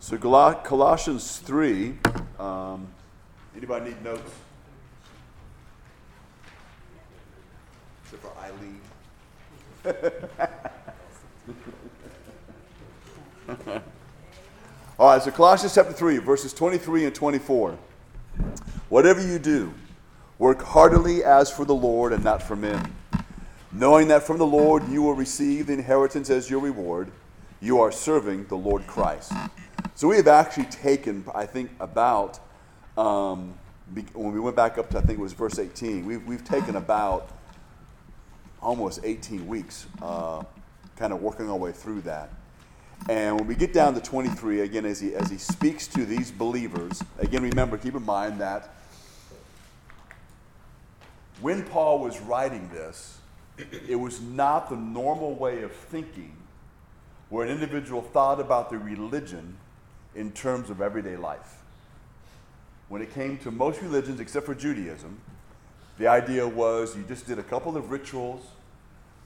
So Colossians 3, um, anybody need notes? Except for Eileen. All right, so Colossians chapter 3, verses 23 and 24. Whatever you do, work heartily as for the Lord and not for men, knowing that from the Lord you will receive the inheritance as your reward. You are serving the Lord Christ. So we have actually taken, I think, about, um, when we went back up to, I think it was verse 18, we've, we've taken about almost 18 weeks uh, kind of working our way through that. And when we get down to 23, again, as he, as he speaks to these believers, again, remember, keep in mind that when Paul was writing this, it was not the normal way of thinking where an individual thought about their religion in terms of everyday life. When it came to most religions, except for Judaism, the idea was you just did a couple of rituals,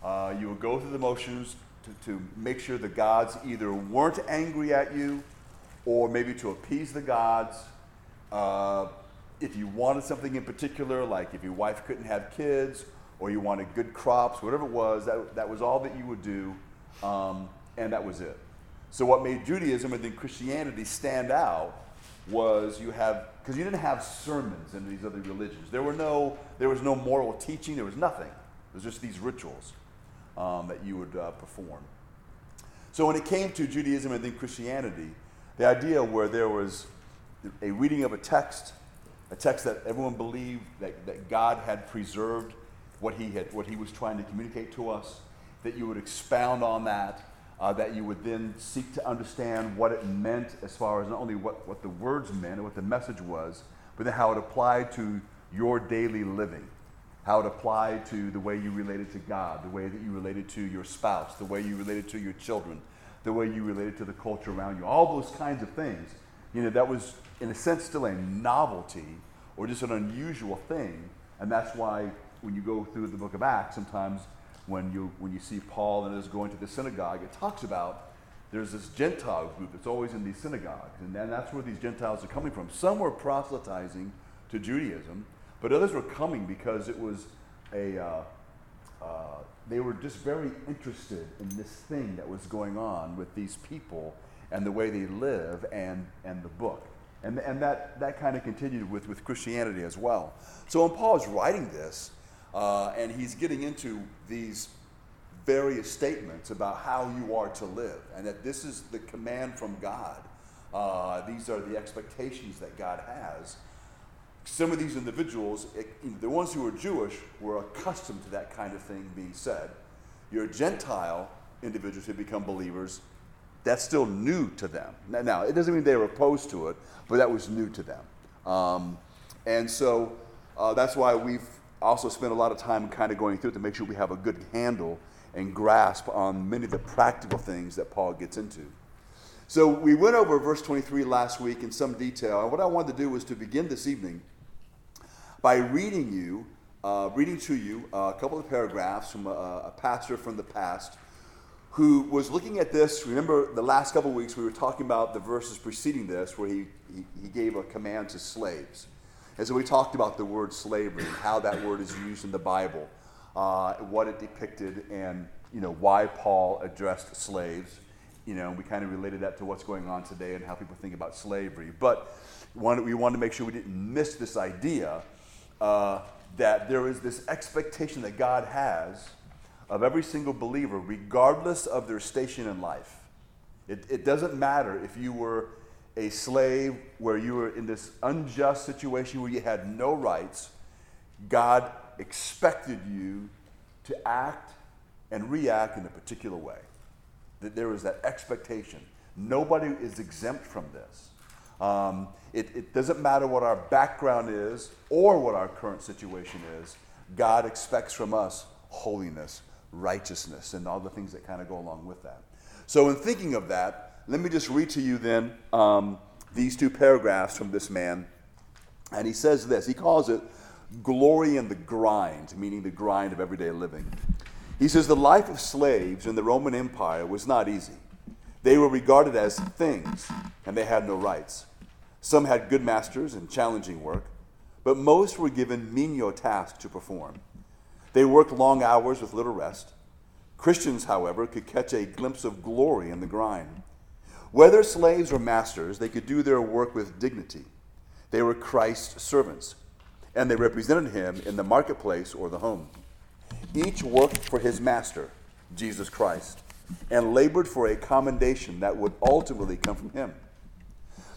uh, you would go through the motions to, to make sure the gods either weren't angry at you or maybe to appease the gods. Uh, if you wanted something in particular, like if your wife couldn't have kids or you wanted good crops, whatever it was, that, that was all that you would do, um, and that was it. So what made Judaism and then Christianity stand out was you have because you didn't have sermons in these other religions. There were no there was no moral teaching. There was nothing. It was just these rituals um, that you would uh, perform. So when it came to Judaism and then Christianity, the idea where there was a reading of a text, a text that everyone believed that, that God had preserved what he had what he was trying to communicate to us, that you would expound on that uh, that you would then seek to understand what it meant as far as not only what, what the words meant and what the message was, but then how it applied to your daily living, how it applied to the way you related to God, the way that you related to your spouse, the way you related to your children, the way you related to the culture around you, all those kinds of things. You know, that was, in a sense, still a novelty or just an unusual thing. And that's why when you go through the book of Acts, sometimes when you, when you see Paul and is going to the synagogue, it talks about there's this Gentile group that's always in these synagogues. And then that's where these Gentiles are coming from. Some were proselytizing to Judaism, but others were coming because it was a, uh, uh, they were just very interested in this thing that was going on with these people and the way they live and, and the book. And, and that, that kind of continued with, with Christianity as well. So when Paul is writing this, uh, and he's getting into these various statements about how you are to live, and that this is the command from God. Uh, these are the expectations that God has. Some of these individuals, it, the ones who were Jewish, were accustomed to that kind of thing being said. Your Gentile individuals who become believers, that's still new to them. Now, it doesn't mean they were opposed to it, but that was new to them. Um, and so uh, that's why we've also spend a lot of time kind of going through it to make sure we have a good handle and grasp on many of the practical things that Paul gets into. So we went over verse 23 last week in some detail. And what I wanted to do was to begin this evening by reading you, uh, reading to you a couple of paragraphs from a, a, pastor from the past who was looking at this. Remember, the last couple of weeks we were talking about the verses preceding this, where he, he, he gave a command to slaves. And so we talked about the word slavery and how that word is used in the Bible, uh, what it depicted, and you know why Paul addressed slaves. You know, we kind of related that to what's going on today and how people think about slavery. But we wanted, we wanted to make sure we didn't miss this idea uh, that there is this expectation that God has of every single believer, regardless of their station in life. It, it doesn't matter if you were a slave where you were in this unjust situation where you had no rights, God expected you to act and react in a particular way. That there was that expectation. Nobody is exempt from this. Um, it, it doesn't matter what our background is or what our current situation is. God expects from us holiness, righteousness, and all the things that kind of go along with that. So, in thinking of that, let me just read to you then um, these two paragraphs from this man. And he says this he calls it glory in the grind, meaning the grind of everyday living. He says the life of slaves in the Roman Empire was not easy. They were regarded as things, and they had no rights. Some had good masters and challenging work, but most were given menial tasks to perform. They worked long hours with little rest. Christians, however, could catch a glimpse of glory in the grind. Whether slaves or masters, they could do their work with dignity. They were Christ's servants, and they represented him in the marketplace or the home. Each worked for his master, Jesus Christ, and labored for a commendation that would ultimately come from him.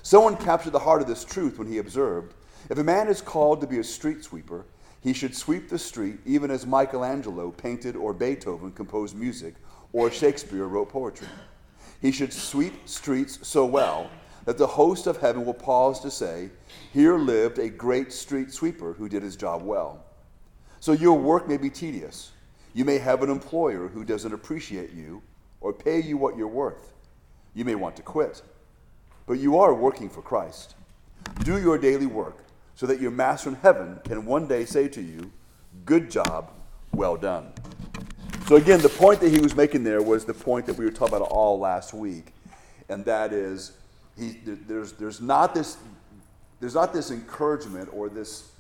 Someone captured the heart of this truth when he observed if a man is called to be a street sweeper, he should sweep the street even as Michelangelo painted or Beethoven composed music or Shakespeare wrote poetry. He should sweep streets so well that the host of heaven will pause to say, Here lived a great street sweeper who did his job well. So your work may be tedious. You may have an employer who doesn't appreciate you or pay you what you're worth. You may want to quit. But you are working for Christ. Do your daily work so that your master in heaven can one day say to you, Good job, well done. So, again, the point that he was making there was the point that we were talking about all last week, and that is he, there's, there's, not this, there's not this encouragement or this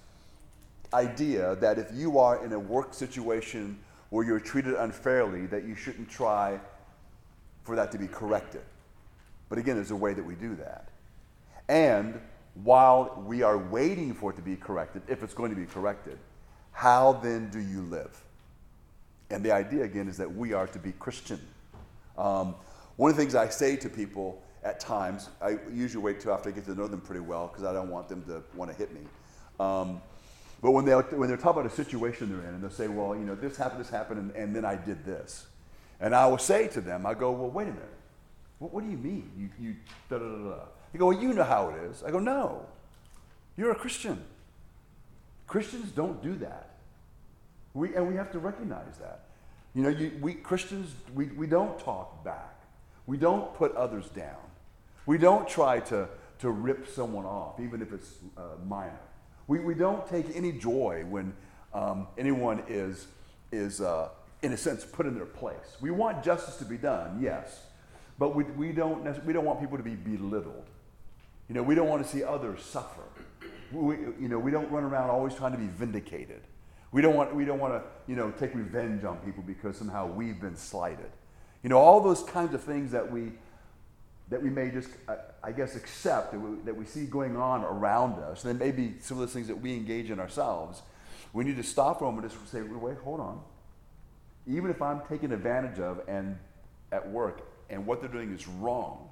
idea that if you are in a work situation where you're treated unfairly, that you shouldn't try for that to be corrected. But again, there's a way that we do that. And while we are waiting for it to be corrected, if it's going to be corrected, how then do you live? And the idea, again, is that we are to be Christian. Um, one of the things I say to people at times, I usually wait till after I get to know them pretty well because I don't want them to want to hit me. Um, but when, they, when they're talking about a situation they're in, and they'll say, well, you know, this happened, this happened, and, and then I did this. And I will say to them, I go, well, wait a minute. What, what do you mean? You, you da da da da. They go, well, you know how it is. I go, no. You're a Christian. Christians don't do that. We, and we have to recognize that. You know, you, we Christians, we, we don't talk back. We don't put others down. We don't try to, to rip someone off, even if it's uh, minor. We, we don't take any joy when um, anyone is, is uh, in a sense, put in their place. We want justice to be done, yes, but we, we, don't, we don't want people to be belittled. You know, we don't want to see others suffer. We, you know, we don't run around always trying to be vindicated. We don't want, we don't want to, you know, take revenge on people because somehow we've been slighted. You know, all those kinds of things that we, that we may just, I, guess, accept, that we, that we see going on around us, and then maybe some of those things that we engage in ourselves, we need to stop for a moment and just say, wait, hold on. Even if I'm taken advantage of and at work and what they're doing is wrong,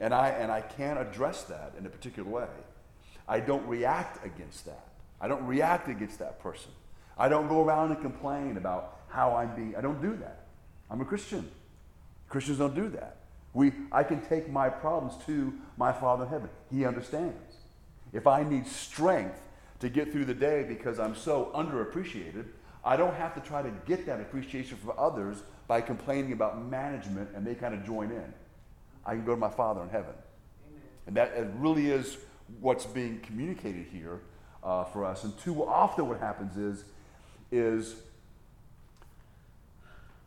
and I, and I can't address that in a particular way. I don't react against that. I don't react against that person. I don't go around and complain about how I'm being. I don't do that. I'm a Christian. Christians don't do that. We, I can take my problems to my Father in heaven. He understands. If I need strength to get through the day because I'm so underappreciated, I don't have to try to get that appreciation from others by complaining about management and they kind of join in. I can go to my Father in heaven. Amen. And that it really is what's being communicated here uh, for us. And too often, what happens is, is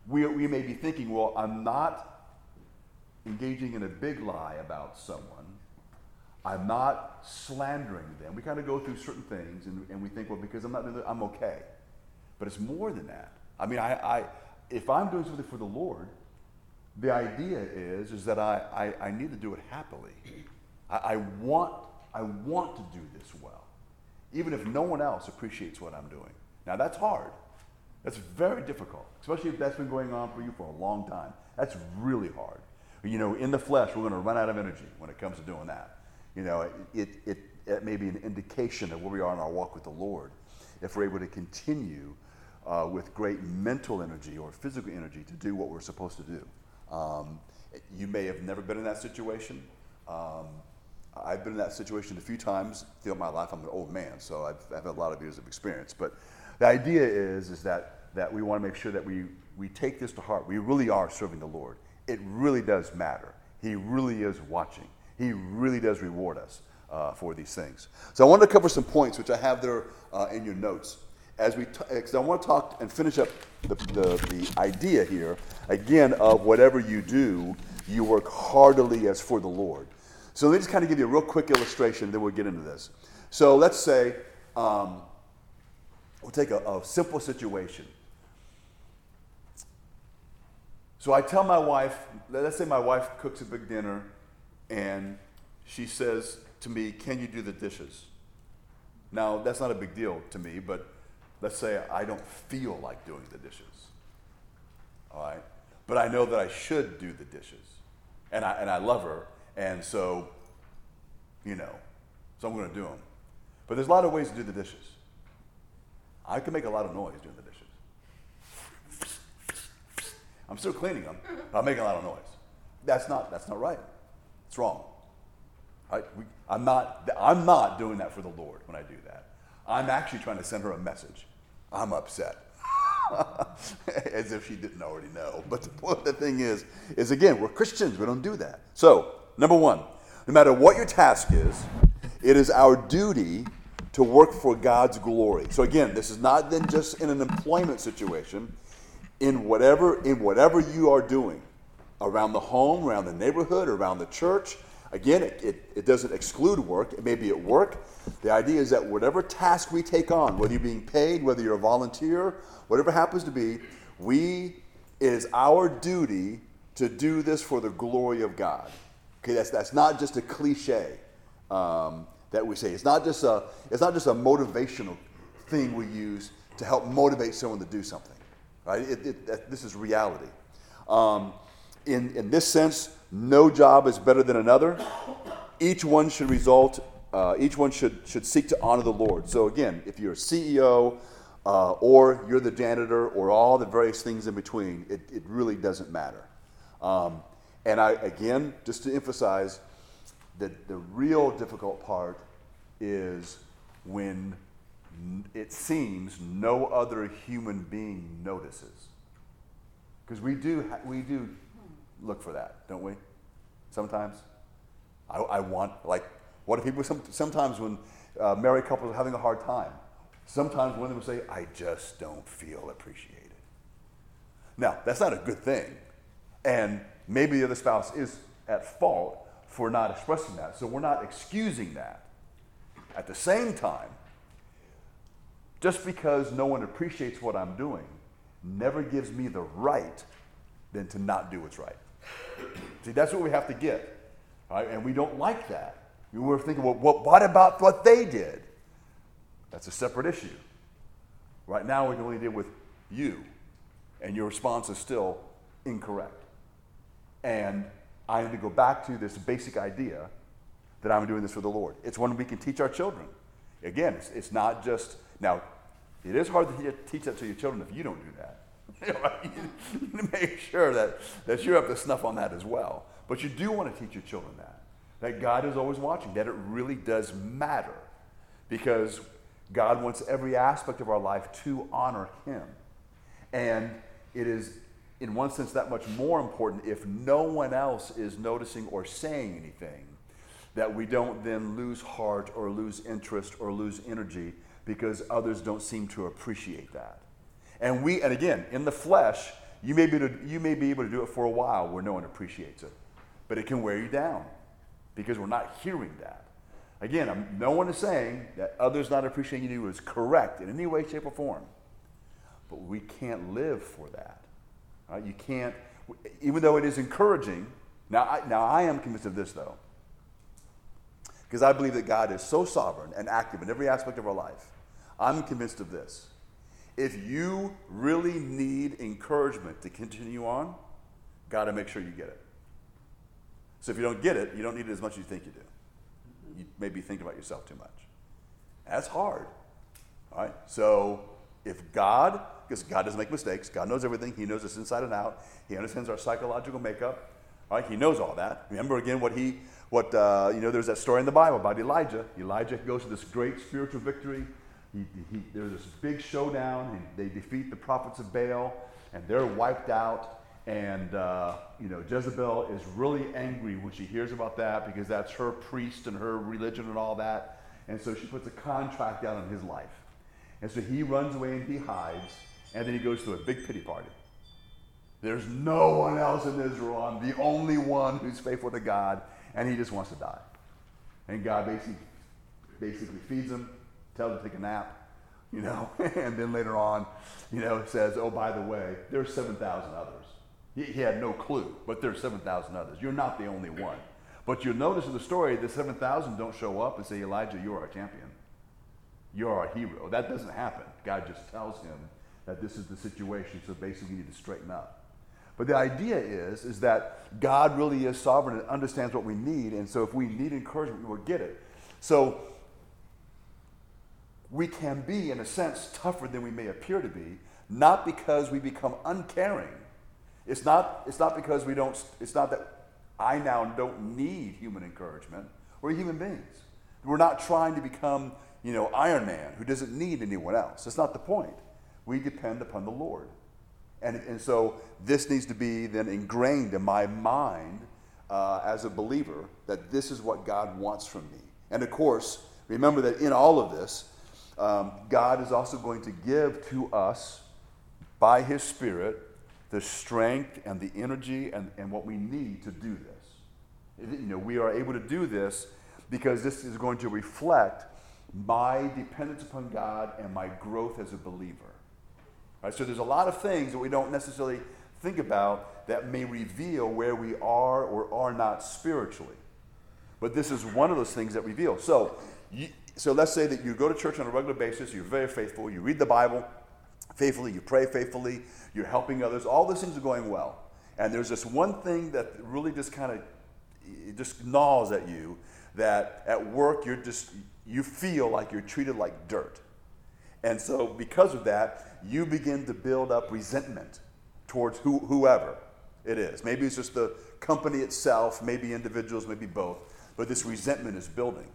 we, we may be thinking, well, I'm not engaging in a big lie about someone. I'm not slandering them. We kind of go through certain things and, and we think, well, because I'm not I'm okay. But it's more than that. I mean, I, I, if I'm doing something for the Lord, the idea is, is that I, I, I need to do it happily. I, I, want, I want to do this well, even if no one else appreciates what I'm doing. Now, that's hard. That's very difficult, especially if that's been going on for you for a long time. That's really hard. You know, in the flesh, we're going to run out of energy when it comes to doing that. You know, it, it, it may be an indication of where we are in our walk with the Lord if we're able to continue uh, with great mental energy or physical energy to do what we're supposed to do. Um, you may have never been in that situation. Um, I've been in that situation a few times throughout my life. I'm an old man, so I've, I've had a lot of years of experience. But the idea is, is that, that we want to make sure that we, we take this to heart. We really are serving the Lord. It really does matter. He really is watching. He really does reward us uh, for these things. So I wanted to cover some points, which I have there uh, in your notes as we, because I want to talk and finish up the, the, the idea here, again, of whatever you do, you work heartily as for the Lord. So let me just kind of give you a real quick illustration, then we'll get into this. So let's say um, we'll take a, a simple situation. So I tell my wife, let's say my wife cooks a big dinner and she says to me, Can you do the dishes? Now, that's not a big deal to me, but let's say I don't feel like doing the dishes. All right? But I know that I should do the dishes. And I, and I love her. And so, you know, so I'm going to do them. But there's a lot of ways to do the dishes. I can make a lot of noise doing the dishes. I'm still cleaning them, but I'm making a lot of noise. That's not, that's not right. It's wrong. We, I'm, not, I'm not doing that for the Lord when I do that. I'm actually trying to send her a message. I'm upset. As if she didn't already know. But the, point, the thing is, is again, we're Christians. We don't do that. So, number one, no matter what your task is, it is our duty to work for God's glory. So again, this is not then just in an employment situation. In whatever in whatever you are doing, around the home, around the neighborhood, around the church, Again, it, it, it, doesn't exclude work. It may be at work. The idea is that whatever task we take on, whether you're being paid, whether you're a volunteer, whatever happens to be, we it is our duty to do this for the glory of God. Okay, that's that's not just a cliche um, that we say. It's not just a it's not just a motivational thing we use to help motivate someone to do something. Right? It, it, this is reality. Um, in in this sense no job is better than another. Each one should result, uh, each one should, should seek to honor the Lord. So, again, if you're a CEO uh, or you're the janitor or all the various things in between, it, it really doesn't matter. Um, and I, again, just to emphasize, that the real difficult part is when it seems no other human being notices. Because we do, we do look for that, don't we? Sometimes. I, I want, like, what if people, some, sometimes when uh, married couples are having a hard time, sometimes one of them will say, I just don't feel appreciated. Now, that's not a good thing. And maybe the other spouse is at fault for not expressing that. So we're not excusing that. At the same time, just because no one appreciates what I'm doing never gives me the right then to not do what's right. See, that's what we have to get. Right? And we don't like that. We're thinking, well, what, what about what they did? That's a separate issue. Right now, we can only deal with you, and your response is still incorrect. And I need to go back to this basic idea that I'm doing this for the Lord. It's one we can teach our children. Again, it's, it's not just, now, it is hard to teach that to your children if you don't do that. you need to make sure that, that you're up to snuff on that as well. But you do want to teach your children that. That God is always watching, that it really does matter. Because God wants every aspect of our life to honor Him. And it is, in one sense, that much more important if no one else is noticing or saying anything, that we don't then lose heart or lose interest or lose energy because others don't seem to appreciate that. And we, and again, in the flesh, you may, be to, you may be able to do it for a while where no one appreciates it. But it can wear you down because we're not hearing that. Again, I'm, no one is saying that others not appreciating you is correct in any way, shape, or form. But we can't live for that. Right? You can't, even though it is encouraging. Now I, now, I am convinced of this, though. Because I believe that God is so sovereign and active in every aspect of our life. I'm convinced of this if you really need encouragement to continue on, got to make sure you get it. So if you don't get it, you don't need it as much as you think you do. You may be thinking about yourself too much. That's hard. All right? So if God, because God doesn't make mistakes, God knows everything, He knows us inside and out, He understands our psychological makeup, all right? He knows all that. Remember again what He, what, uh, you know, there's that story in the Bible about Elijah. Elijah goes to this great spiritual victory he, he, there's this big showdown, they defeat the prophets of Baal, and they're wiped out. And uh, you know, Jezebel is really angry when she hears about that because that's her priest and her religion and all that. And so she puts a contract out on his life. And so he runs away and he hides, and then he goes to a big pity party. There's no one else in Israel. I'm the only one who's faithful to God. and he just wants to die. And God basically, basically feeds him, tells him to take a nap, you know, and then later on, you know, says, oh, by the way, there's 7,000 others. He, he had no clue, but there's 7,000 others. You're not the only one. But you'll notice in the story, the 7,000 don't show up and say, Elijah, you're our champion. You're our hero. That doesn't happen. God just tells him that this is the situation, so basically you need to straighten up. But the idea is, is that God really is sovereign and understands what we need, and so if we need encouragement, we will get it. So we can be, in a sense, tougher than we may appear to be, not because we become uncaring. It's not, it's not because we don't, it's not that I now don't need human encouragement. We're human beings. We're not trying to become, you know, Iron Man who doesn't need anyone else. That's not the point. We depend upon the Lord. And, and so this needs to be then ingrained in my mind uh, as a believer that this is what God wants from me. And of course, remember that in all of this, um, God is also going to give to us by His Spirit the strength and the energy and, and what we need to do this. You know, we are able to do this because this is going to reflect my dependence upon God and my growth as a believer. Right? So there's a lot of things that we don't necessarily think about that may reveal where we are or are not spiritually. But this is one of those things that reveal. So, you, so let's say that you go to church on a regular basis, you're very faithful, you read the Bible faithfully, you pray faithfully, you're helping others, all those things are going well. And there's this one thing that really just kind of just gnaws at you that at work you're just you feel like you're treated like dirt. And so, because of that, you begin to build up resentment towards who, whoever it is. Maybe it's just the company itself, maybe individuals, maybe both, but this resentment is building.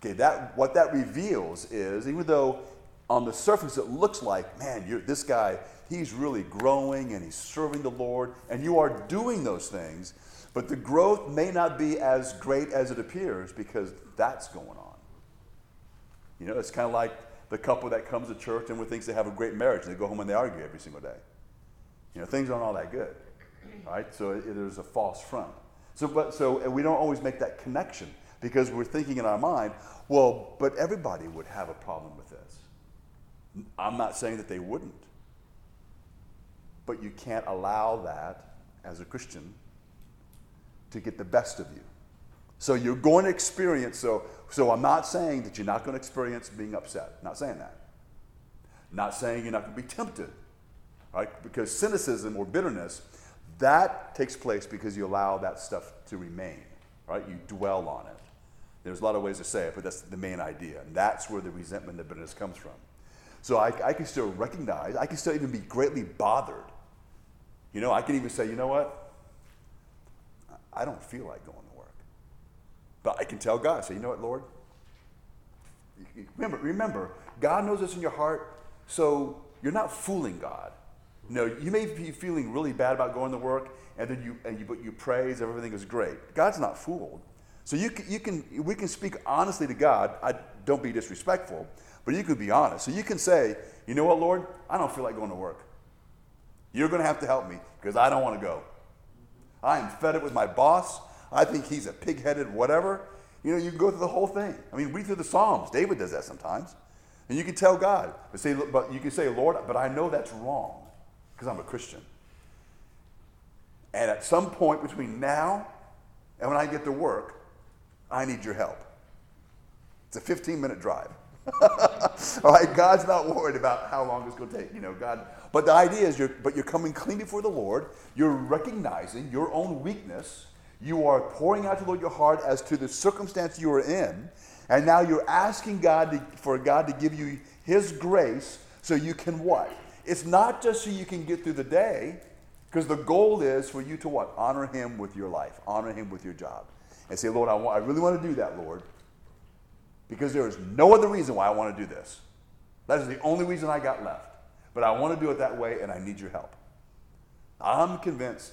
Okay, that, what that reveals is, even though on the surface it looks like, man, this guy, he's really growing and he's serving the Lord, and you are doing those things, but the growth may not be as great as it appears because that's going on. You know, it's kind of like the couple that comes to church and thinks they have a great marriage and they go home and they argue every single day. You know, things aren't all that good, right? So there's a false front. So, but so we don't always make that connection because we're thinking in our mind, well, but everybody would have a problem with this. I'm not saying that they wouldn't, but you can't allow that as a Christian to get the best of you. So you're going to experience, so, so I'm not saying that you're not going to experience being upset. Not saying that. Not saying you're not going to be tempted. Right? Because cynicism or bitterness, that takes place because you allow that stuff to remain. Right? You dwell on it. There's a lot of ways to say it, but that's the main idea. And that's where the resentment and bitterness comes from. So I, I can still recognize, I can still even be greatly bothered. You know, I can even say, you know what? I don't feel like going to I can tell God, say, you know what, Lord? Remember, remember, God knows what's in your heart, so you're not fooling God. No, you may be feeling really bad about going to work, and then you and you but you praise, everything is great. God's not fooled. So you can, you can we can speak honestly to God. I don't be disrespectful, but you can be honest. So you can say, you know what, Lord, I don't feel like going to work. You're going to have to help me because I don't want to go. I am fed up with my boss. I think he's a pig headed whatever. You know, you can go through the whole thing. I mean, read through the Psalms. David does that sometimes. And you can tell God, but, say, but you can say, Lord, but I know that's wrong because I'm a Christian. And at some point between now and when I get to work, I need your help. It's a 15 minute drive. All right, God's not worried about how long it's going to take. You know, God. But the idea is, you're, but you're coming clean before the Lord. You're recognizing your own weakness you are pouring out to the Lord your heart as to the circumstance you are in. And now you're asking God to, for God to give you His grace so you can what? It's not just so you can get through the day, because the goal is for you to what? Honor Him with your life, honor Him with your job. And say, Lord, I, want, I really want to do that, Lord, because there is no other reason why I want to do this. That is the only reason I got left. But I want to do it that way, and I need your help. I'm convinced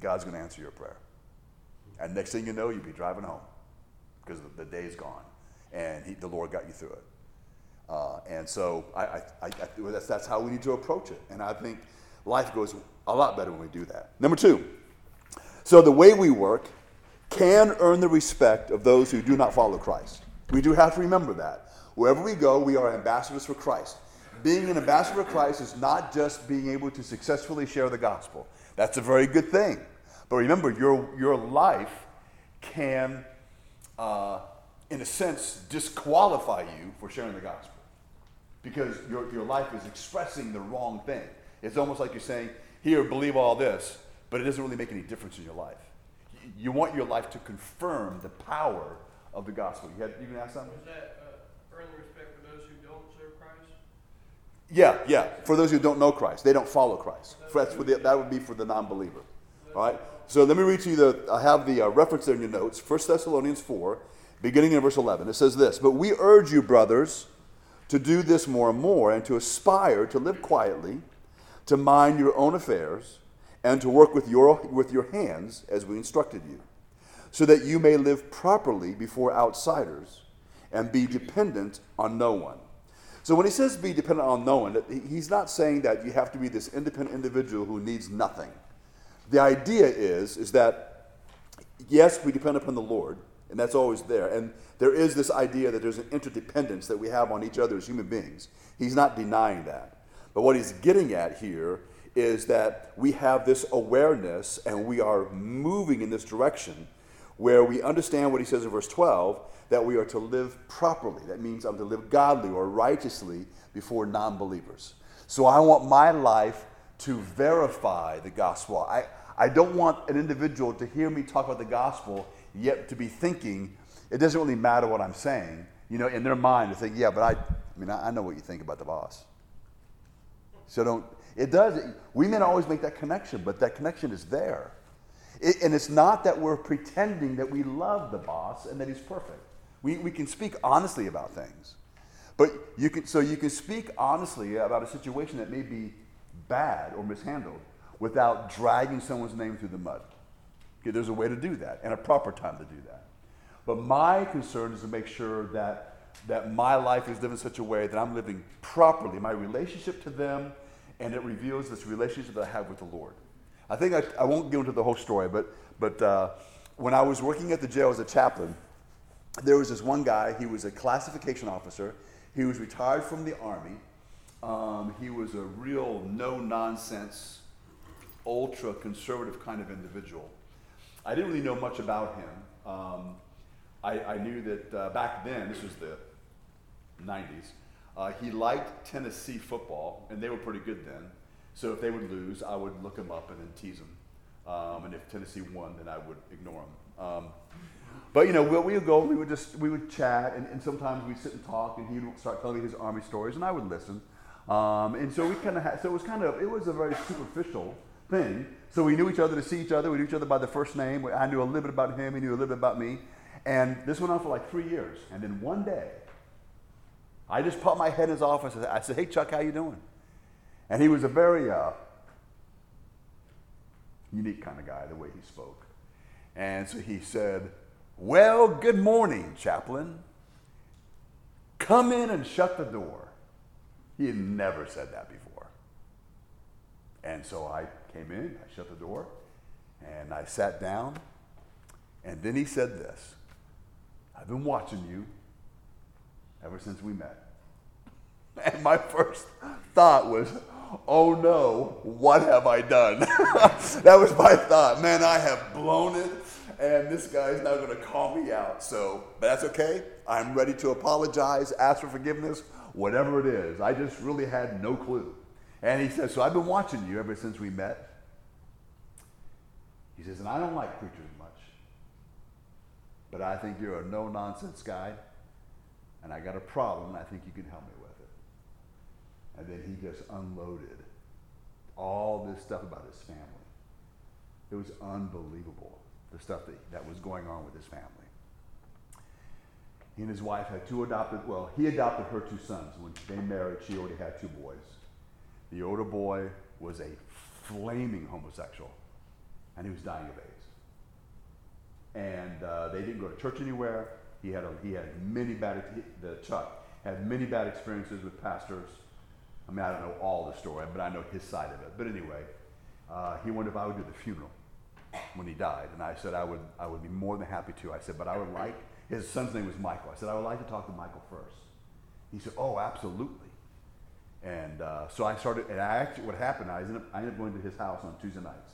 God's going to answer your prayer. And next thing you know, you'll be driving home because the, the day's gone. And he, the Lord got you through it. Uh, and so I, I, I, that's, that's how we need to approach it. And I think life goes a lot better when we do that. Number two, so the way we work can earn the respect of those who do not follow Christ. We do have to remember that. Wherever we go, we are ambassadors for Christ. Being an ambassador for Christ is not just being able to successfully share the gospel. That's a very good thing. But remember, your, your life can, uh, in a sense, disqualify you for sharing the gospel because your, your life is expressing the wrong thing. It's almost like you're saying, Here, believe all this, but it doesn't really make any difference in your life. You want your life to confirm the power of the gospel. You, had, you can ask something? Was that uh, the respect for those who don't serve Christ? Yeah, yeah. For those who don't know Christ, they don't follow Christ. That's for the, that would be for the non believer. All right? So let me read to you the, I have the uh, reference there in your notes, 1 Thessalonians 4, beginning in verse 11. It says this But we urge you, brothers, to do this more and more, and to aspire to live quietly, to mind your own affairs, and to work with your, with your hands as we instructed you, so that you may live properly before outsiders and be dependent on no one. So when he says be dependent on no one, he's not saying that you have to be this independent individual who needs nothing. The idea is, is that yes, we depend upon the Lord, and that's always there. And there is this idea that there's an interdependence that we have on each other as human beings. He's not denying that. But what he's getting at here is that we have this awareness and we are moving in this direction where we understand what he says in verse 12 that we are to live properly. That means I'm to live godly or righteously before non believers. So I want my life to verify the gospel. I, I don't want an individual to hear me talk about the gospel yet to be thinking, it doesn't really matter what I'm saying. You know, in their mind to think, yeah, but I, I mean, I, know what you think about the boss. So don't, it does, we may not always make that connection, but that connection is there. It, and it's not that we're pretending that we love the boss and that he's perfect. We, we can speak honestly about things. But you can, so you can speak honestly about a situation that may be bad or mishandled without dragging someone's name through the mud. Okay, there's a way to do that and a proper time to do that. But my concern is to make sure that, that my life is lived in such a way that I'm living properly, my relationship to them, and it reveals this relationship that I have with the Lord. I think I, I won't go into the whole story, but, but uh, when I was working at the jail as a chaplain, there was this one guy, he was a classification officer. He was retired from the Army. Um, he was a real no nonsense, ultra conservative kind of individual. I didn't really know much about him. Um, I, I, knew that uh, back then, this was the 90s, uh, he liked Tennessee football, and they were pretty good then. So if they would lose, I would look him up and then tease him. Um, and if Tennessee won, then I would ignore him. Um, but you know, we, we would go, we would just, we would chat, and, and sometimes we'd sit and talk, and he would start telling me his army stories, and I would listen. Um, and so we kind of had, so it was kind of, it was a very superficial thing. So we knew each other to see each other. We knew each other by the first name. I knew a little bit about him. He knew a little bit about me. And this went on for like three years. And then one day, I just popped my head in his office. I said, "Hey, Chuck, how you doing?" And he was a very uh, unique kind of guy, the way he spoke. And so he said, "Well, good morning, chaplain. Come in and shut the door." He had never said that before. And so I came in, I shut the door, and I sat down. And then he said this I've been watching you ever since we met. And my first thought was, oh no, what have I done? that was my thought. Man, I have blown it, and this guy's now going to call me out. So, but that's okay. I'm ready to apologize, ask for forgiveness, whatever it is. I just really had no clue. And he says, So I've been watching you ever since we met. He says, And I don't like preachers much, but I think you're a no nonsense guy, and I got a problem, and I think you can help me with it. And then he just unloaded all this stuff about his family. It was unbelievable, the stuff that, that was going on with his family. He and his wife had two adopted, well, he adopted her two sons. When they married, she already had two boys. The older boy was a flaming homosexual, and he was dying of AIDS. And uh, they didn't go to church anywhere. He had, a, he had many bad, the Chuck had many bad experiences with pastors. I mean, I don't know all the story, but I know his side of it. But anyway, uh, he wondered if I would do the funeral. when he died. And I said I would, I would be more than happy to. I said, but I would like, his son's name was Michael. I said, I would like to talk to Michael first. He said, oh, absolutely. And uh, so I started, and I actually, what happened, I ended, up, I ended up going to his house on Tuesday nights,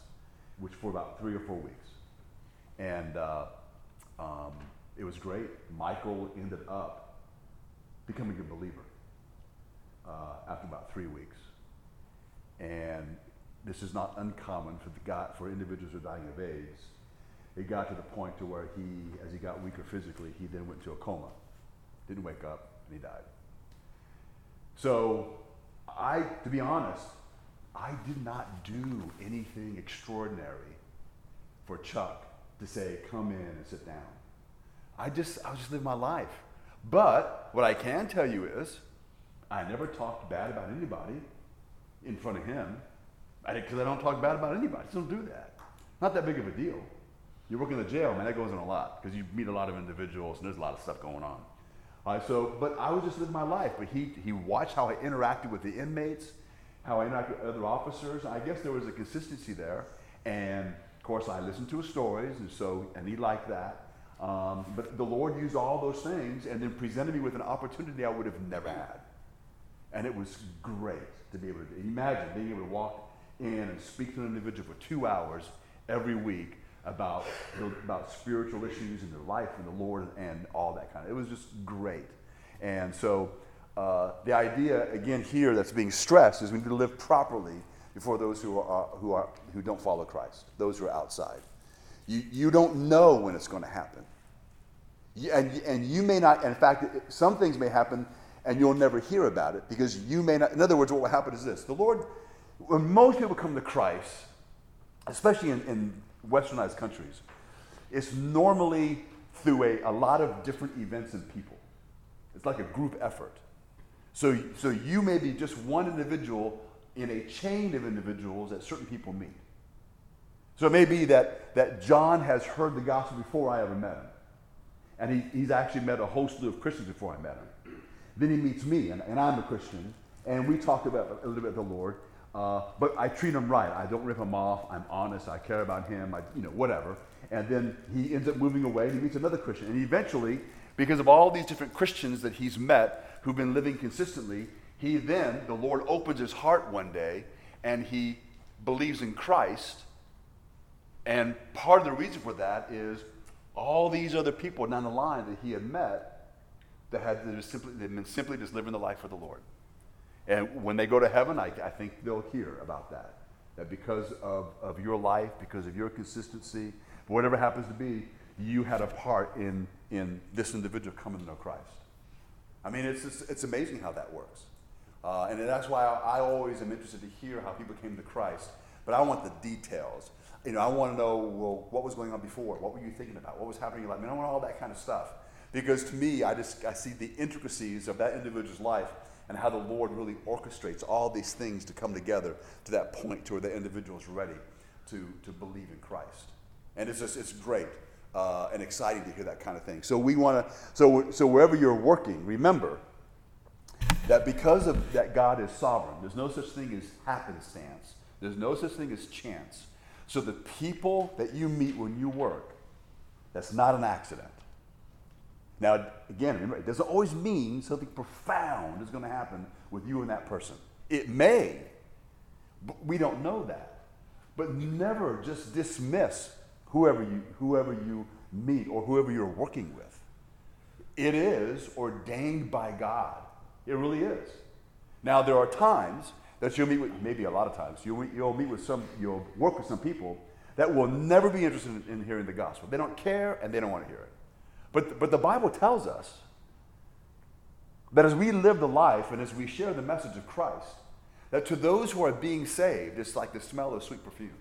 which for about three or four weeks. And uh, um, it was great. Michael ended up becoming a believer uh, after about three weeks. And this is not uncommon for the guy, for individuals who are dying of AIDS. It got to the point to where he, as he got weaker physically, he then went into a coma, didn't wake up, and he died. So, I, to be honest, I did not do anything extraordinary for Chuck to say, "Come in and sit down." I just, I was just living my life. But what I can tell you is, I never talked bad about anybody in front of him because I, I, don't talk bad about anybody. I don't do that. Not that big of a deal. You work in the jail, man, that goes in a lot because you meet a lot of individuals and there's a lot of stuff going on. Right, so, but I was just living my life. But he, he watched how I interacted with the inmates, how I interacted with other officers. I guess there was a consistency there. And of course, I listened to his stories, and so, and he liked that. Um, but the Lord used all those things and then presented me with an opportunity I would have never had. And it was great to be able to imagine being able to walk in and speak to an individual for two hours every week about, about spiritual issues in their life and the Lord and all that kind of. It was just great. And so uh, the idea again here that's being stressed is we need to live properly before those who are, who are who don't follow Christ, those who are outside. You, you don't know when it's going to happen. You, and, and you may not, in fact, some things may happen and you'll never hear about it because you may not. In other words, what will happen is this the Lord, when most people come to Christ, especially in, in westernized countries, it's normally through a, a lot of different events and people. It's like a group effort. So, so you may be just one individual in a chain of individuals that certain people meet. So it may be that, that John has heard the gospel before I ever met him. And he, he's actually met a host of Christians before I met him. Then he meets me, and, and I'm a Christian, and we talk about a little bit of the Lord. Uh, but I treat him right. I don't rip him off. I'm honest. I care about him. I, you know, whatever. And then he ends up moving away, and he meets another Christian. And eventually, because of all these different Christians that he's met who've been living consistently, he then, the Lord opens his heart one day, and he believes in Christ and part of the reason for that is all these other people down the line that he had met that had simply that been simply just living the life for the Lord. And when they go to heaven, I, I think they'll hear about that. That because of, of your life, because of your consistency, whatever happens to be, you had a part in, in this individual coming to know Christ. I mean, it's, just, it's amazing how that works. Uh, and that's why I, I always am interested to hear how people came to Christ. But I want the details you know, I want to know, well, what was going on before? What were you thinking about? What was happening in your life? I mean, I want all that kind of stuff. Because to me, I just I see the intricacies of that individual's life and how the Lord really orchestrates all these things to come together to that point to where the individual is ready to, to believe in Christ. And it's just, it's great uh, and exciting to hear that kind of thing. So we want to, so, so wherever you're working, remember that because of that God is sovereign, there's no such thing as happenstance. There's no such thing as chance. So the people that you meet when you work, that's not an accident. Now, again, remember, it doesn't always mean something profound is going to happen with you and that person. It may, but we don't know that. But never just dismiss whoever you, whoever you meet or whoever you're working with. It is ordained by God. It really is. Now, there are times that you'll meet with, maybe a lot of times, you'll, you'll meet with some, you'll work with some people that will never be interested in, in hearing the gospel. They don't care and they don't want to hear it. But, but the Bible tells us that as we live the life and as we share the message of Christ, that to those who are being saved, it's like the smell of sweet perfume.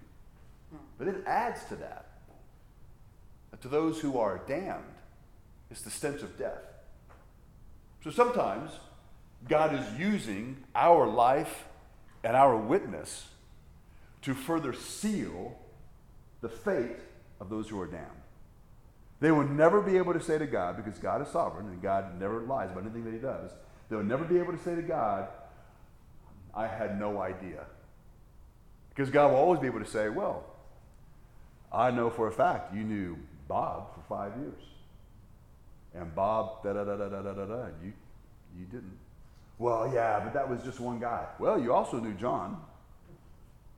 But it adds to that. that to those who are damned, it's the stench of death. So sometimes God is using our life and our witness to further seal the fate of those who are damned. They would never be able to say to God, because God is sovereign and God never lies about anything that He does, They would never be able to say to God, I had no idea. Because God will always be able to say, Well, I know for a fact you knew Bob for five years. And Bob, da da da da da da da, you, you didn't. Well, yeah, but that was just one guy. Well, you also knew John.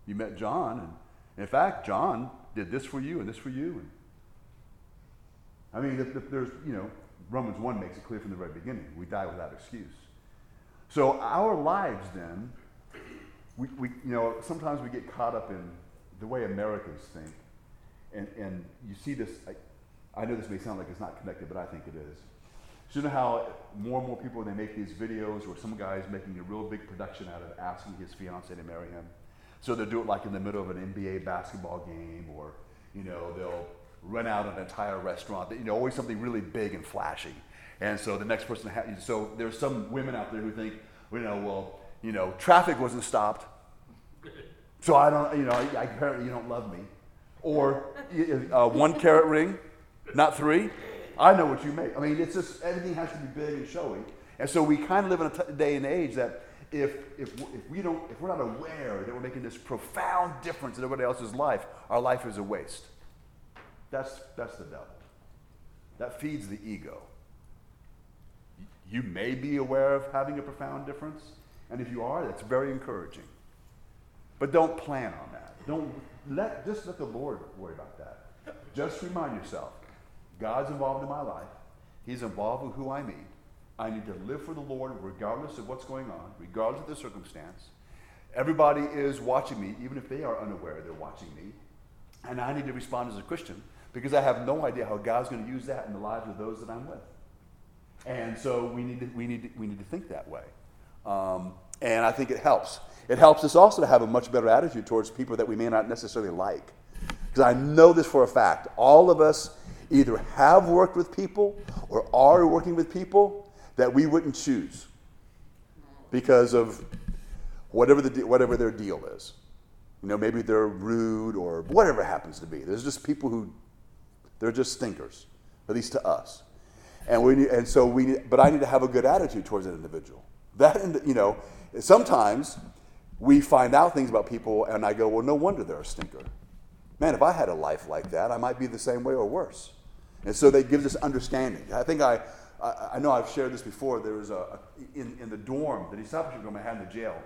You met John, and in fact, John did this for you and this for you. And I mean, if, if there's, you know, Romans 1 makes it clear from the very beginning we die without excuse. So our lives then, we, we, you know, sometimes we get caught up in the way Americans think. And, and you see this, I, I know this may sound like it's not connected, but I think it is. So you know how more and more people, they make these videos where some guy's making a real big production out of asking his fiance to marry him. So they'll do it like in the middle of an NBA basketball game or, you know, they'll rent out an entire restaurant. You know, always something really big and flashy. And so the next person, ha- so there's some women out there who think, you know, well, you know, traffic wasn't stopped, so I don't, you know, I, apparently you don't love me. Or uh, one carat ring, not three. I know what you make. I mean, it's just everything has to be big and showy. And so we kind of live in a t- day and age that if, if, if we don't, if we're not aware that we're making this profound difference in everybody else's life, our life is a waste. That's, that's the devil. That feeds the ego. You may be aware of having a profound difference, and if you are, that's very encouraging. But don't plan on that. Don't let just let the Lord worry about that. Just remind yourself, God's involved in my life. He's involved with who I meet. I need to live for the Lord regardless of what's going on, regardless of the circumstance. Everybody is watching me, even if they are unaware they're watching me. And I need to respond as a Christian because I have no idea how God's going to use that in the lives of those that I'm with. And so we need to, we need to, we need to think that way. Um, and I think it helps. It helps us also to have a much better attitude towards people that we may not necessarily like. Because I know this for a fact. All of us either have worked with people or are working with people that we wouldn't choose because of whatever, the, whatever their deal is. You know, maybe they're rude or whatever happens to be. There's just people who they're just stinkers, at least to us. And, we need, and so we need, but I need to have a good attitude towards an individual. That, you know, sometimes we find out things about people and I go, well, no wonder they're a stinker. Man, if I had a life like that, I might be the same way or worse. And so they give us understanding. I think I, I, I know I've shared this before. There was a, in, in the dorm, the discipleship room I had in the jail,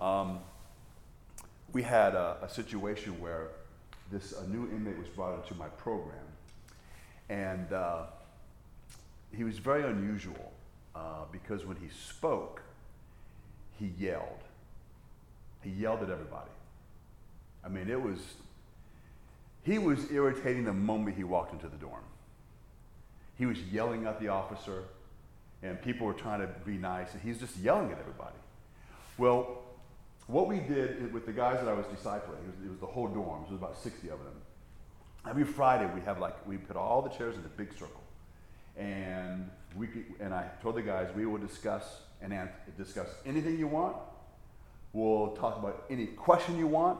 um, we had a, a situation where this a new inmate was brought into my program. And uh, he was very unusual uh, because when he spoke, he yelled. He yelled at everybody. I mean, it was, he was irritating the moment he walked into the dorm. He was yelling at the officer, and people were trying to be nice, and he's just yelling at everybody. Well, what we did with the guys that I was discipling, it was, it was the whole dorm, there was about 60 of them. Every Friday, we have like, we put all the chairs in a big circle. And we and I told the guys we will discuss and discuss anything you want. We'll talk about any question you want.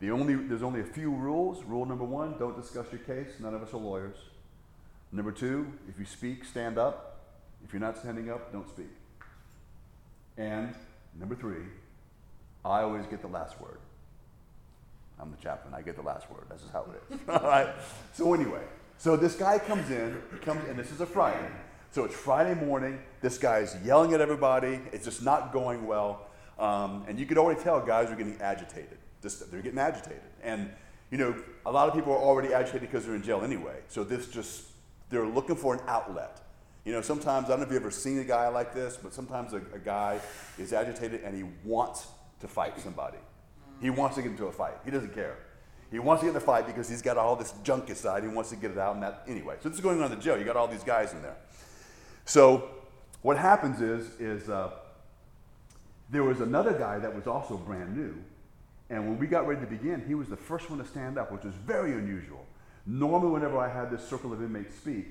The only, there's only a few rules. Rule number one, don't discuss your case. None of us are lawyers. Number two, if you speak, stand up. If you're not standing up, don't speak. And number three, I always get the last word. I'm the chaplain. I get the last word. This is how it is. All right. So anyway, so this guy comes in, He comes, and this is a Friday. So it's Friday morning. This guy's yelling at everybody. It's just not going well. Um, and you could already tell guys are getting agitated. Just, they're getting agitated. And, you know, a lot of people are already agitated because they're in jail anyway. So this just, they're looking for an outlet. You know, sometimes, I don't know if you've ever seen a guy like this, but sometimes a, a guy is agitated and he wants to fight somebody. He wants to get into a fight. He doesn't care. He wants to get in a fight because he's got all this junk inside. He wants to get it out, and that anyway. So this is going on in the jail. You got all these guys in there. So what happens is, is uh, there was another guy that was also brand new, and when we got ready to begin, he was the first one to stand up, which was very unusual. Normally, whenever I had this circle of inmates speak,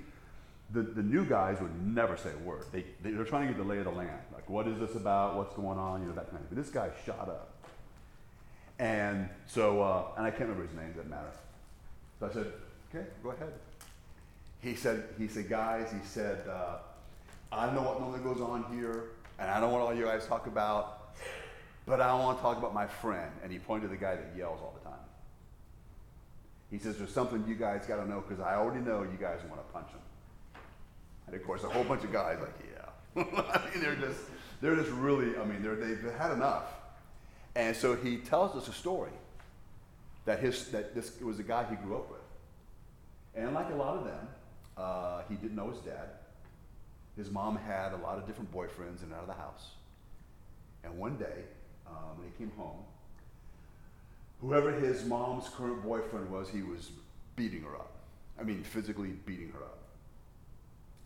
the, the new guys would never say a word. They, they, are trying to get the lay of the land. Like, what is this about? What's going on? You know, that kind of thing. But this guy shot up. And so, uh, and I can't remember his name, doesn't matter. So I said, okay, go ahead. He said, he said, guys, he said, uh, I don't know what normally goes on here, and I don't want all you guys to talk about, but I want to talk about my friend. And he pointed to the guy that yells all the time. He says, There's something you guys got to know because I already know you guys want to punch him. And of course, a whole bunch of guys like, Yeah. I mean, they're just, they're just really, I mean, they're, they've had enough. And so he tells us a story that, his, that this was a guy he grew up with. And like a lot of them, uh, he didn't know his dad. His mom had a lot of different boyfriends in and out of the house. And one day, um, when he came home, whoever his mom's current boyfriend was, he was beating her up. I mean, physically beating her up.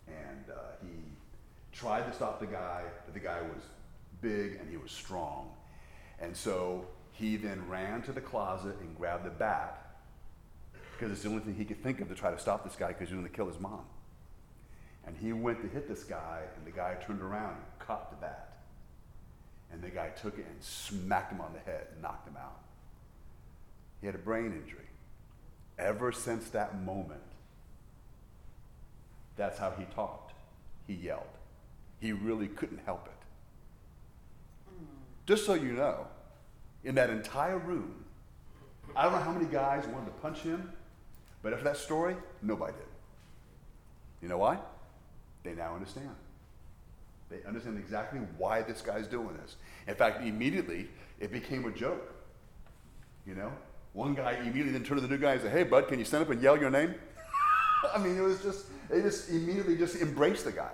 And uh, he tried to stop the guy, but the guy was big and he was strong. And so he then ran to the closet and grabbed the bat because it's the only thing he could think of to try to stop this guy because he was going to kill his mom. And he went to hit this guy, and the guy turned around and caught the bat. And the guy took it and smacked him on the head and knocked him out. He had a brain injury. Ever since that moment, that's how he talked. He yelled. He really couldn't help it. Just so you know, in that entire room, I don't know how many guys wanted to punch him, but after that story, nobody did. You know why? They now understand. They understand exactly why this guy's doing this. In fact, immediately it became a joke. You know, one guy immediately then turned to the new guy and said, "Hey, bud, can you stand up and yell your name?" I mean, it was just they just immediately just embraced the guy,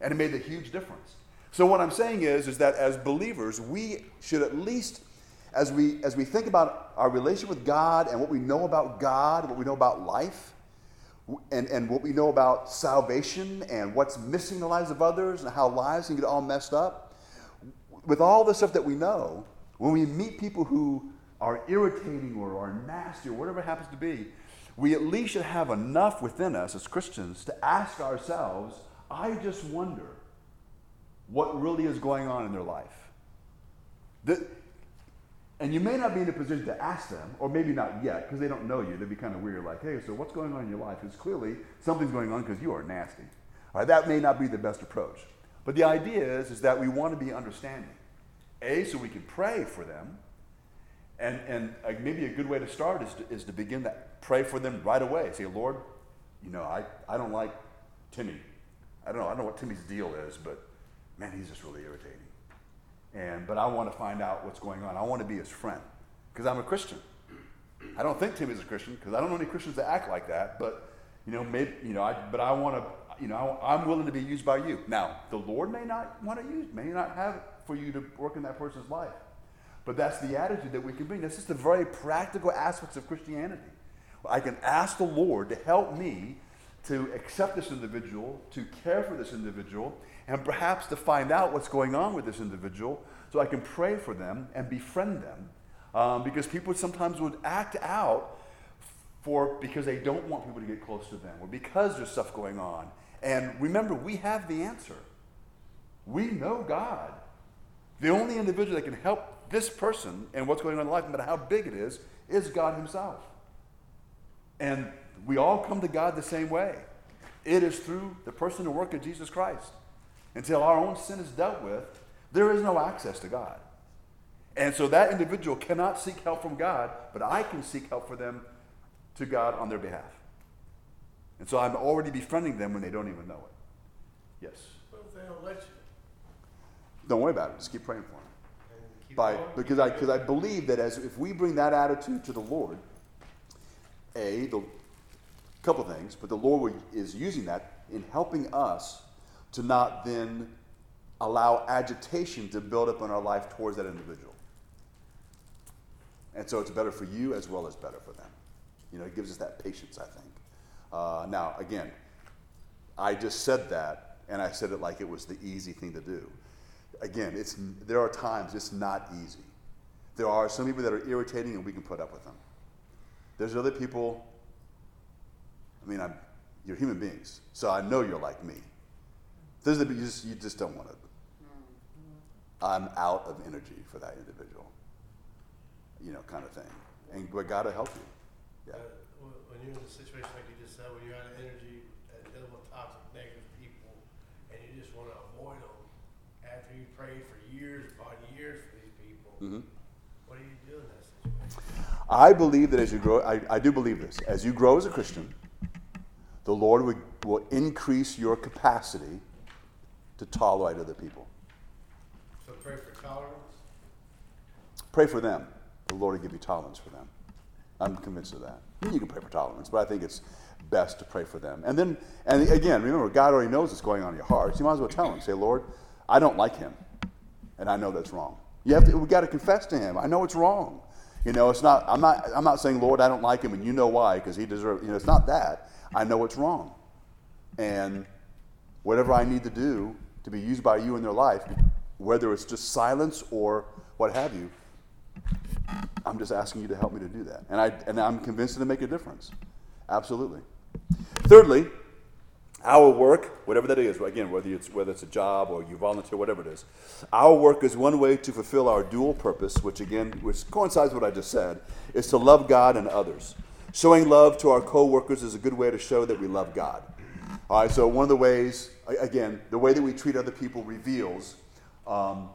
and it made a huge difference. So what I'm saying is, is that as believers, we should at least, as we as we think about our relationship with God and what we know about God, what we know about life, and, and what we know about salvation and what's missing in the lives of others and how lives can get all messed up, with all the stuff that we know, when we meet people who are irritating or are nasty or whatever happens to be, we at least should have enough within us as Christians to ask ourselves, I just wonder what really is going on in their life. The, and you may not be in a position to ask them, or maybe not yet, because they don't know you. They'd be kind of weird, like, hey, so what's going on in your life? Because clearly something's going on because you are nasty. All right, that may not be the best approach. But the idea is, is that we want to be understanding. A, so we can pray for them. And, and maybe a good way to start is to, is to begin to pray for them right away. Say, Lord, you know, I, I don't like Timmy. I don't know. I don't know what Timmy's deal is, but man, he's just really irritating. And, but I want to find out what's going on. I want to be his friend because I'm a Christian. I don't think Timmy's a Christian because I don't know any Christians that act like that. But you know, maybe you know, I, but I want to. You know, I'm willing to be used by you. Now, the Lord may not want to use, may not have for you to work in that person's life. But that's the attitude that we can bring. That's just the very practical aspects of Christianity. I can ask the Lord to help me to accept this individual, to care for this individual, and perhaps to find out what's going on with this individual so I can pray for them and befriend them. Um, because people sometimes would act out for because they don't want people to get close to them or because there's stuff going on. And remember, we have the answer. We know God. The only individual that can help this person and what's going on in life, no matter how big it is, is God Himself. And we all come to God the same way. It is through the person and work of Jesus Christ. Until our own sin is dealt with, there is no access to God. And so that individual cannot seek help from God, but I can seek help for them to God on their behalf. And so I'm already befriending them when they don't even know it. Yes. What if they don't let you? Don't worry about it. Just keep praying for them. By, going? because I because I believe that as if we bring that attitude to the Lord, a the couple things, but the Lord is using that in helping us to not then allow agitation to build up in our life towards that individual. And so it's better for you as well as better for them. You know, it gives us that patience, I think. Uh, now, again, I just said that, and I said it like it was the easy thing to do. Again, it's, there are times it's not easy. There are some people that are irritating, and we can put up with them. There's other people, I mean, I'm, you're human beings, so I know you're like me. There's the, you, just, you just don't want to. I'm out of energy for that individual, you know, kind of thing. And but God will help you. Yeah. Uh, when- you're in a situation like you just said, when you're out of energy and dealing with toxic, negative people, and you just want to avoid them after you prayed for years upon years for these people, Mhm. what do you do in that situation? I believe that as you grow, I, I do believe this. As you grow as a Christian, the Lord will, will increase your capacity to tolerate other people. So pray for tolerance. Pray for them. The Lord will give you tolerance for them. I'm convinced of that. You can pray for tolerance, but I think it's best to pray for them. And then, and again, remember, God already knows what's going on in your heart. So you might as well tell Him. Say, Lord, I don't like him, and I know that's wrong. You have to, we got to confess to Him. I know it's wrong. You know, it's not. I'm not. I'm not saying, Lord, I don't like him, and you know why, because he deserves. You know, it's not that. I know it's wrong, and whatever I need to do to be used by you in their life, whether it's just silence or what have you, I'm just asking you to help me to do that. And, I, and I'm convinced it'll make a difference. Absolutely. Thirdly, our work, whatever that is, again, whether it's, whether it's a job or you volunteer, whatever it is, our work is one way to fulfill our dual purpose, which again, which coincides with what I just said, is to love God and others. Showing love to our coworkers is a good way to show that we love God. All right, so one of the ways, again, the way that we treat other people reveals um,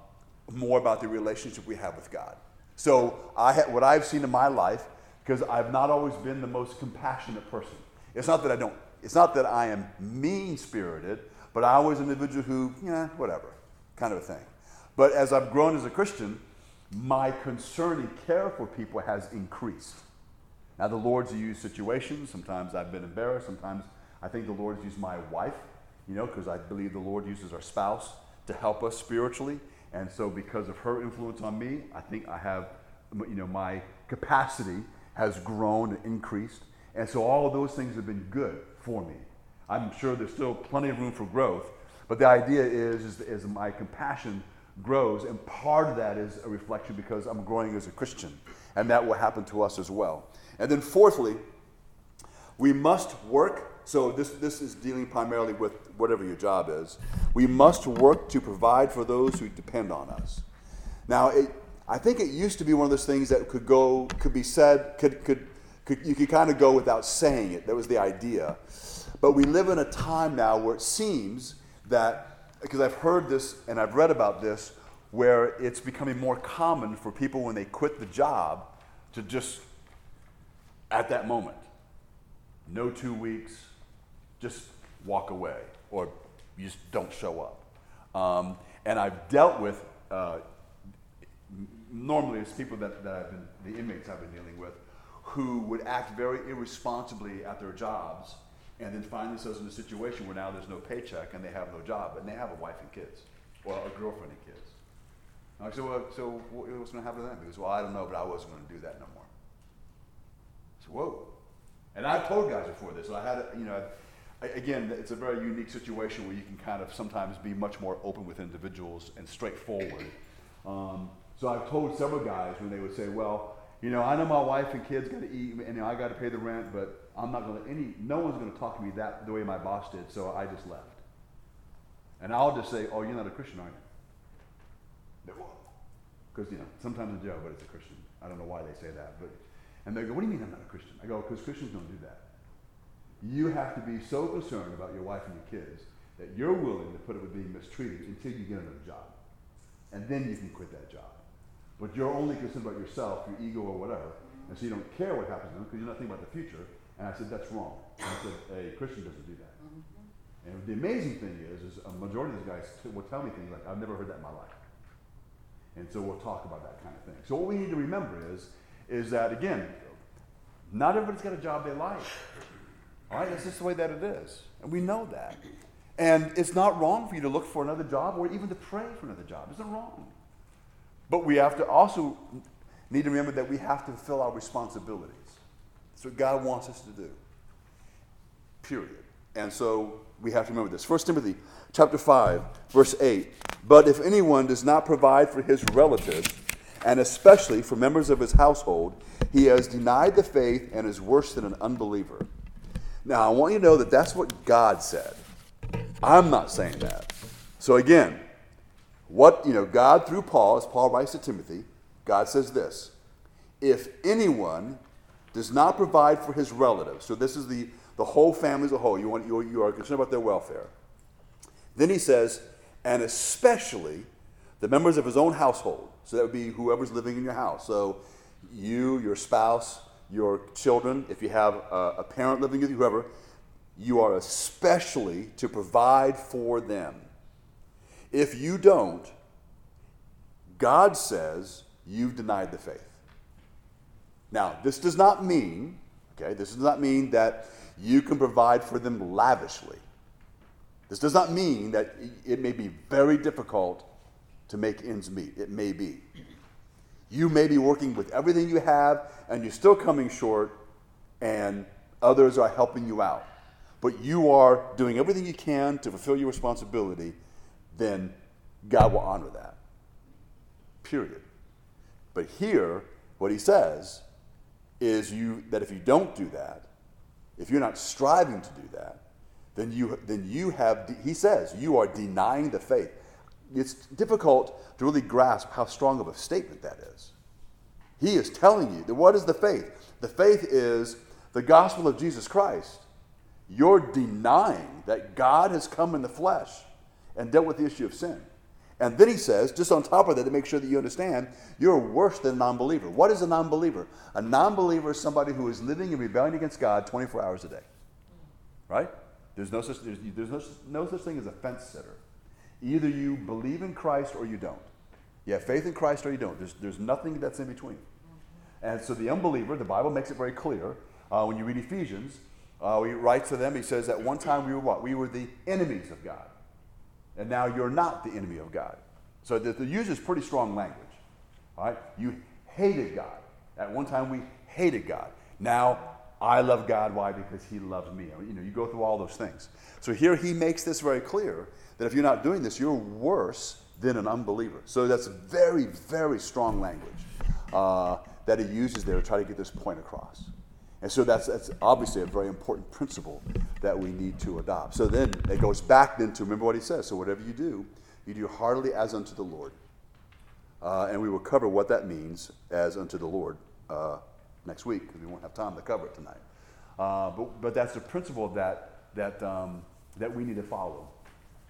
more about the relationship we have with God. So I ha- what I've seen in my life, because I've not always been the most compassionate person. It's not that I don't. It's not that I am mean spirited, but I was an individual who, yeah, whatever, kind of a thing. But as I've grown as a Christian, my concern and care for people has increased. Now the Lord's used situations. Sometimes I've been embarrassed. Sometimes I think the Lord's used my wife, you know, because I believe the Lord uses our spouse to help us spiritually. And so, because of her influence on me, I think I have, you know, my capacity has grown and increased. And so, all of those things have been good for me. I'm sure there's still plenty of room for growth, but the idea is, is, is my compassion grows, and part of that is a reflection because I'm growing as a Christian, and that will happen to us as well. And then, fourthly, we must work so this, this is dealing primarily with whatever your job is. We must work to provide for those who depend on us. Now, it, I think it used to be one of those things that could go, could be said, could, could, could you could kind of go without saying it. That was the idea. But we live in a time now where it seems that, because I've heard this and I've read about this, where it's becoming more common for people when they quit the job to just, at that moment, no two weeks, just walk away or you just don't show up. Um, and I've dealt with, uh, normally it's people that, that I've been, the inmates I've been dealing with, who would act very irresponsibly at their jobs and then find themselves in a situation where now there's no paycheck and they have no job and they have a wife and kids or a girlfriend and kids. And I said, well, so what's going to happen to them? He goes, well, I don't know, but I wasn't going to do that no more. I said, whoa. And I've told guys before this. So I had, you know, again, it's a very unique situation where you can kind of sometimes be much more open with individuals and straightforward. Um, so I've told several guys when they would say, well, you know, I know my wife and kids got to eat and you know, I got to pay the rent, but I'm not going to, any, no one's going to talk to me that the way my boss did, so I just left. And I'll just say, oh, you're not a Christian, are you? Because, you know, sometimes in jail, but it's a Christian. I don't know why they say that. but And they go, what do you mean I'm not a Christian? I go, because Christians don't do that. You have to be so concerned about your wife and your kids that you're willing to put up with being mistreated until you get another job. And then you can quit that job. But you're only concerned about yourself, your ego, or whatever. And so you don't care what happens to them because you're not thinking about the future. And I said, that's wrong. And I said, a Christian doesn't do that. Mm-hmm. And the amazing thing is, is a majority of these guys t- will tell me things like, I've never heard that in my life. And so we'll talk about that kind of thing. So what we need to remember is, is that again, not everybody's got a job they like. All right, that's just the way that it is. And we know that. And it's not wrong for you to look for another job or even to pray for another job. It's not wrong. But we have to also need to remember that we have to fulfill our responsibilities. That's what God wants us to do. Period. And so we have to remember this. 1 Timothy chapter 5, verse 8. But if anyone does not provide for his relatives, and especially for members of his household, he has denied the faith and is worse than an unbeliever. Now, I want you to know that that's what God said. I'm not saying that. So, again, what, you know, God through Paul, as Paul writes to Timothy, God says this If anyone does not provide for his relatives, so this is the, the whole family as a whole, you, want, you, you are concerned about their welfare. Then he says, and especially the members of his own household. So that would be whoever's living in your house. So You, your spouse, your children, if you have a, a parent living with you, whoever, you are especially to provide for them. If you don't, God says you've denied the faith. Now, this does not mean, okay, this does not mean that you can provide for them lavishly. This does not mean that it may be very difficult to make ends meet. It may be. You may be working with everything you have and you're still coming short, and others are helping you out. But you are doing everything you can to fulfill your responsibility, then God will honor that. Period. But here, what he says is you that if you don't do that, if you're not striving to do that, then you then you have he says you are denying the faith. It's difficult to really grasp how strong of a statement that is. He is telling you that what is the faith? The faith is the gospel of Jesus Christ. You're denying that God has come in the flesh and dealt with the issue of sin. And then he says, just on top of that, to make sure that you understand, you're worse than a non believer. What is a non believer? A non believer is somebody who is living in rebellion against God 24 hours a day. Right? There's no such, there's, there's no, no such thing as a fence sitter. Either you believe in Christ or you don't. You have faith in Christ or you don't. There's, there's nothing that's in between. And so the unbeliever, the Bible makes it very clear. Uh, when you read Ephesians, uh, he writes to them, he says, At one time we were what? We were the enemies of God and now you're not the enemy of God. So the, the uses pretty strong language. All right? You hated God. At one time we hated God. Now I love God. Why? Because He loves me. You know, you go through all those things. So here he makes this very clear that if you're not doing this, you're worse than an unbeliever. So that's very, very strong language uh, that he uses there to try to get this point across. And so that's, that's obviously a very important principle that we need to adopt. So then it goes back then to remember what he says. So whatever you do, you do heartily as unto the Lord. Uh, and we will cover what that means as unto the Lord uh, next week because we won't have time to cover it tonight. Uh, but, but that's the principle that, that, um, that we need to follow.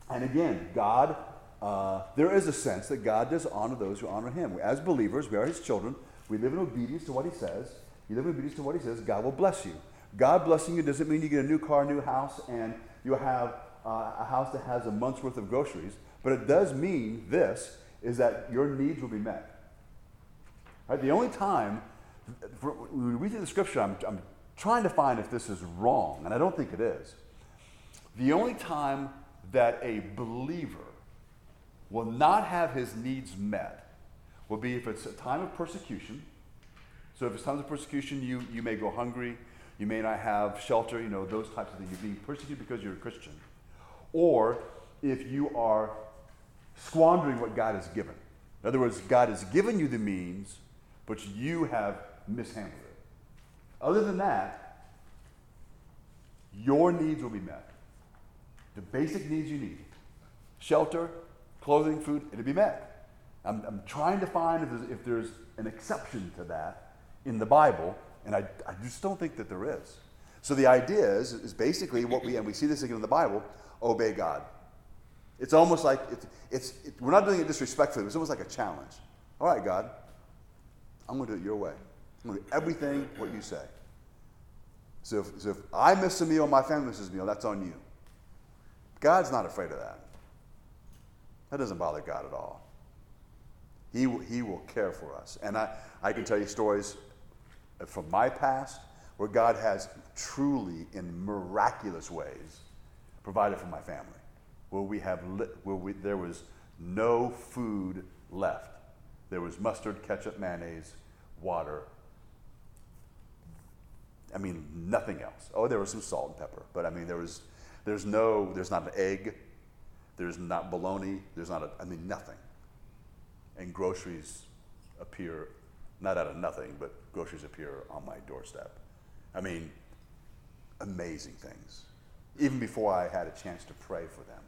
And again, God, uh, there is a sense that God does honor those who honor him. As believers, we are his children. We live in obedience to what he says. You live in obedience to what he says, God will bless you. God blessing you doesn't mean you get a new car, new house, and you have uh, a house that has a month's worth of groceries. But it does mean this is that your needs will be met. Right? The only time, when we read the scripture, I'm, I'm trying to find if this is wrong, and I don't think it is. The only time that a believer will not have his needs met will be if it's a time of persecution so if it's times of persecution, you, you may go hungry, you may not have shelter, you know, those types of things. You're being persecuted because you're a Christian. Or if you are squandering what God has given. In other words, God has given you the means, but you have mishandled it. Other than that, your needs will be met. The basic needs you need shelter, clothing, food, it'll be met. I'm, I'm trying to find if there's, if there's an exception to that in the Bible, and I, I just don't think that there is. So the idea is, is basically what we, and we see this again in the Bible, obey God. It's almost like, it's, it's it, we're not doing it disrespectfully, it's almost like a challenge. All right, God, I'm going to do it your way. I'm going to do everything what you say. So if, so if I miss a meal, my family misses a meal, that's on you. God's not afraid of that. That doesn't bother God at all. He, he will care for us. And I, I can tell you stories from my past where God has truly, in miraculous ways, provided for my family, where we have li- where we, there was no food left. There was mustard, ketchup, mayonnaise, water. I mean, nothing else. Oh, there was some salt and pepper, but I mean, there was, there's no, there's not an egg, there's not bologna, there's not a, I mean, nothing. And groceries appear not out of nothing, but groceries appear on my doorstep. I mean, amazing things. Even before I had a chance to pray for them.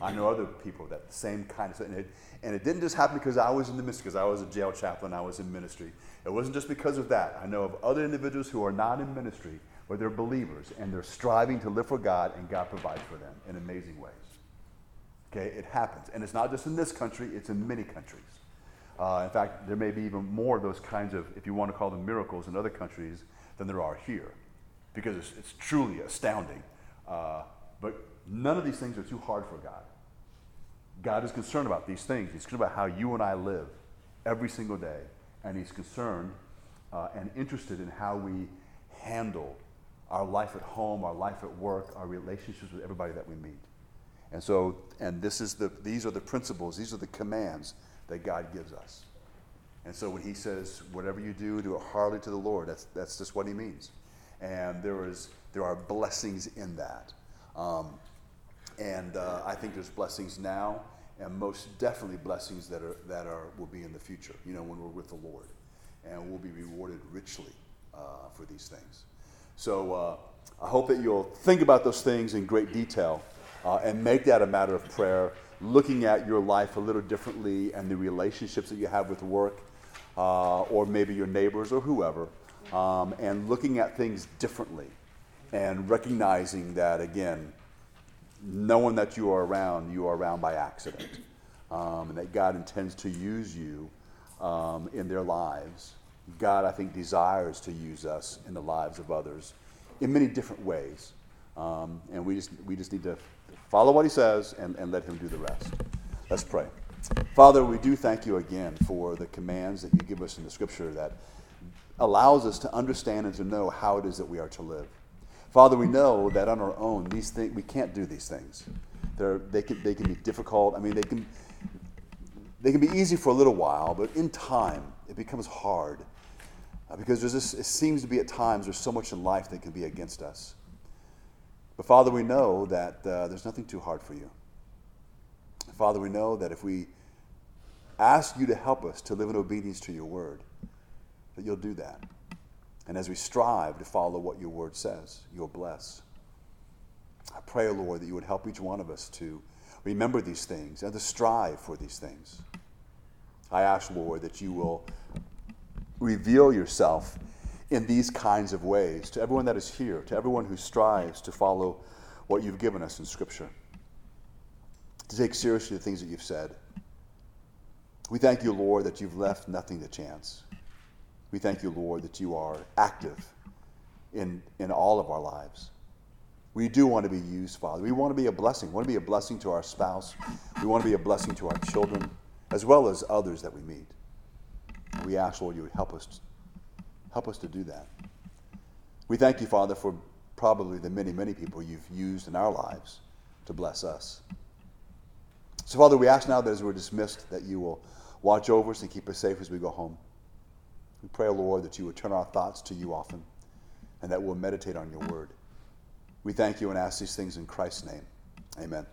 I know other people that the same kind of stuff. And it, and it didn't just happen because I was in the ministry, because I was a jail chaplain, I was in ministry. It wasn't just because of that. I know of other individuals who are not in ministry, but they're believers, and they're striving to live for God, and God provides for them in amazing ways. Okay, it happens. And it's not just in this country, it's in many countries. Uh, in fact, there may be even more of those kinds of, if you want to call them miracles, in other countries than there are here, because it's, it's truly astounding. Uh, but none of these things are too hard for God. God is concerned about these things. He's concerned about how you and I live every single day, and He's concerned uh, and interested in how we handle our life at home, our life at work, our relationships with everybody that we meet. And so, and this is the, these are the principles, these are the commands that God gives us. And so when he says, whatever you do, do it heartily to the Lord, that's, that's just what he means. And there, is, there are blessings in that. Um, and uh, I think there's blessings now, and most definitely blessings that, are, that are, will be in the future, you know, when we're with the Lord. And we'll be rewarded richly uh, for these things. So uh, I hope that you'll think about those things in great detail uh, and make that a matter of prayer, looking at your life a little differently and the relationships that you have with work uh, or maybe your neighbors or whoever, um, and looking at things differently and recognizing that, again, no one that you are around, you are around by accident. Um, and that God intends to use you um, in their lives. God, I think, desires to use us in the lives of others in many different ways. Um, and we just, we just need to follow what He says and, and let Him do the rest. Let's pray. Father, we do thank you again for the commands that you give us in the Scripture that allows us to understand and to know how it is that we are to live. Father, we know that on our own, these things we can't do these things. They're, they can they can be difficult. I mean, they can they can be easy for a little while, but in time it becomes hard uh, because there's this, it seems to be at times there's so much in life that can be against us. But Father, we know that uh, there's nothing too hard for you. Father, we know that if we ask you to help us to live in obedience to your word, that you'll do that. And as we strive to follow what your word says, you'll bless. I pray, Lord, that you would help each one of us to remember these things and to strive for these things. I ask, Lord, that you will reveal yourself in these kinds of ways to everyone that is here, to everyone who strives to follow what you've given us in Scripture, to take seriously the things that you've said. We thank you, Lord, that you've left nothing to chance. We thank you, Lord, that you are active in, in all of our lives. We do want to be used, Father. We want to be a blessing. We want to be a blessing to our spouse. We want to be a blessing to our children, as well as others that we meet. We ask, Lord, you would help us, help us to do that. We thank you, Father, for probably the many, many people you've used in our lives to bless us. So, Father, we ask now that as we're dismissed, that you will watch over us and keep us safe as we go home. We pray, Lord, that you would turn our thoughts to you often and that we'll meditate on your word. We thank you and ask these things in Christ's name. Amen.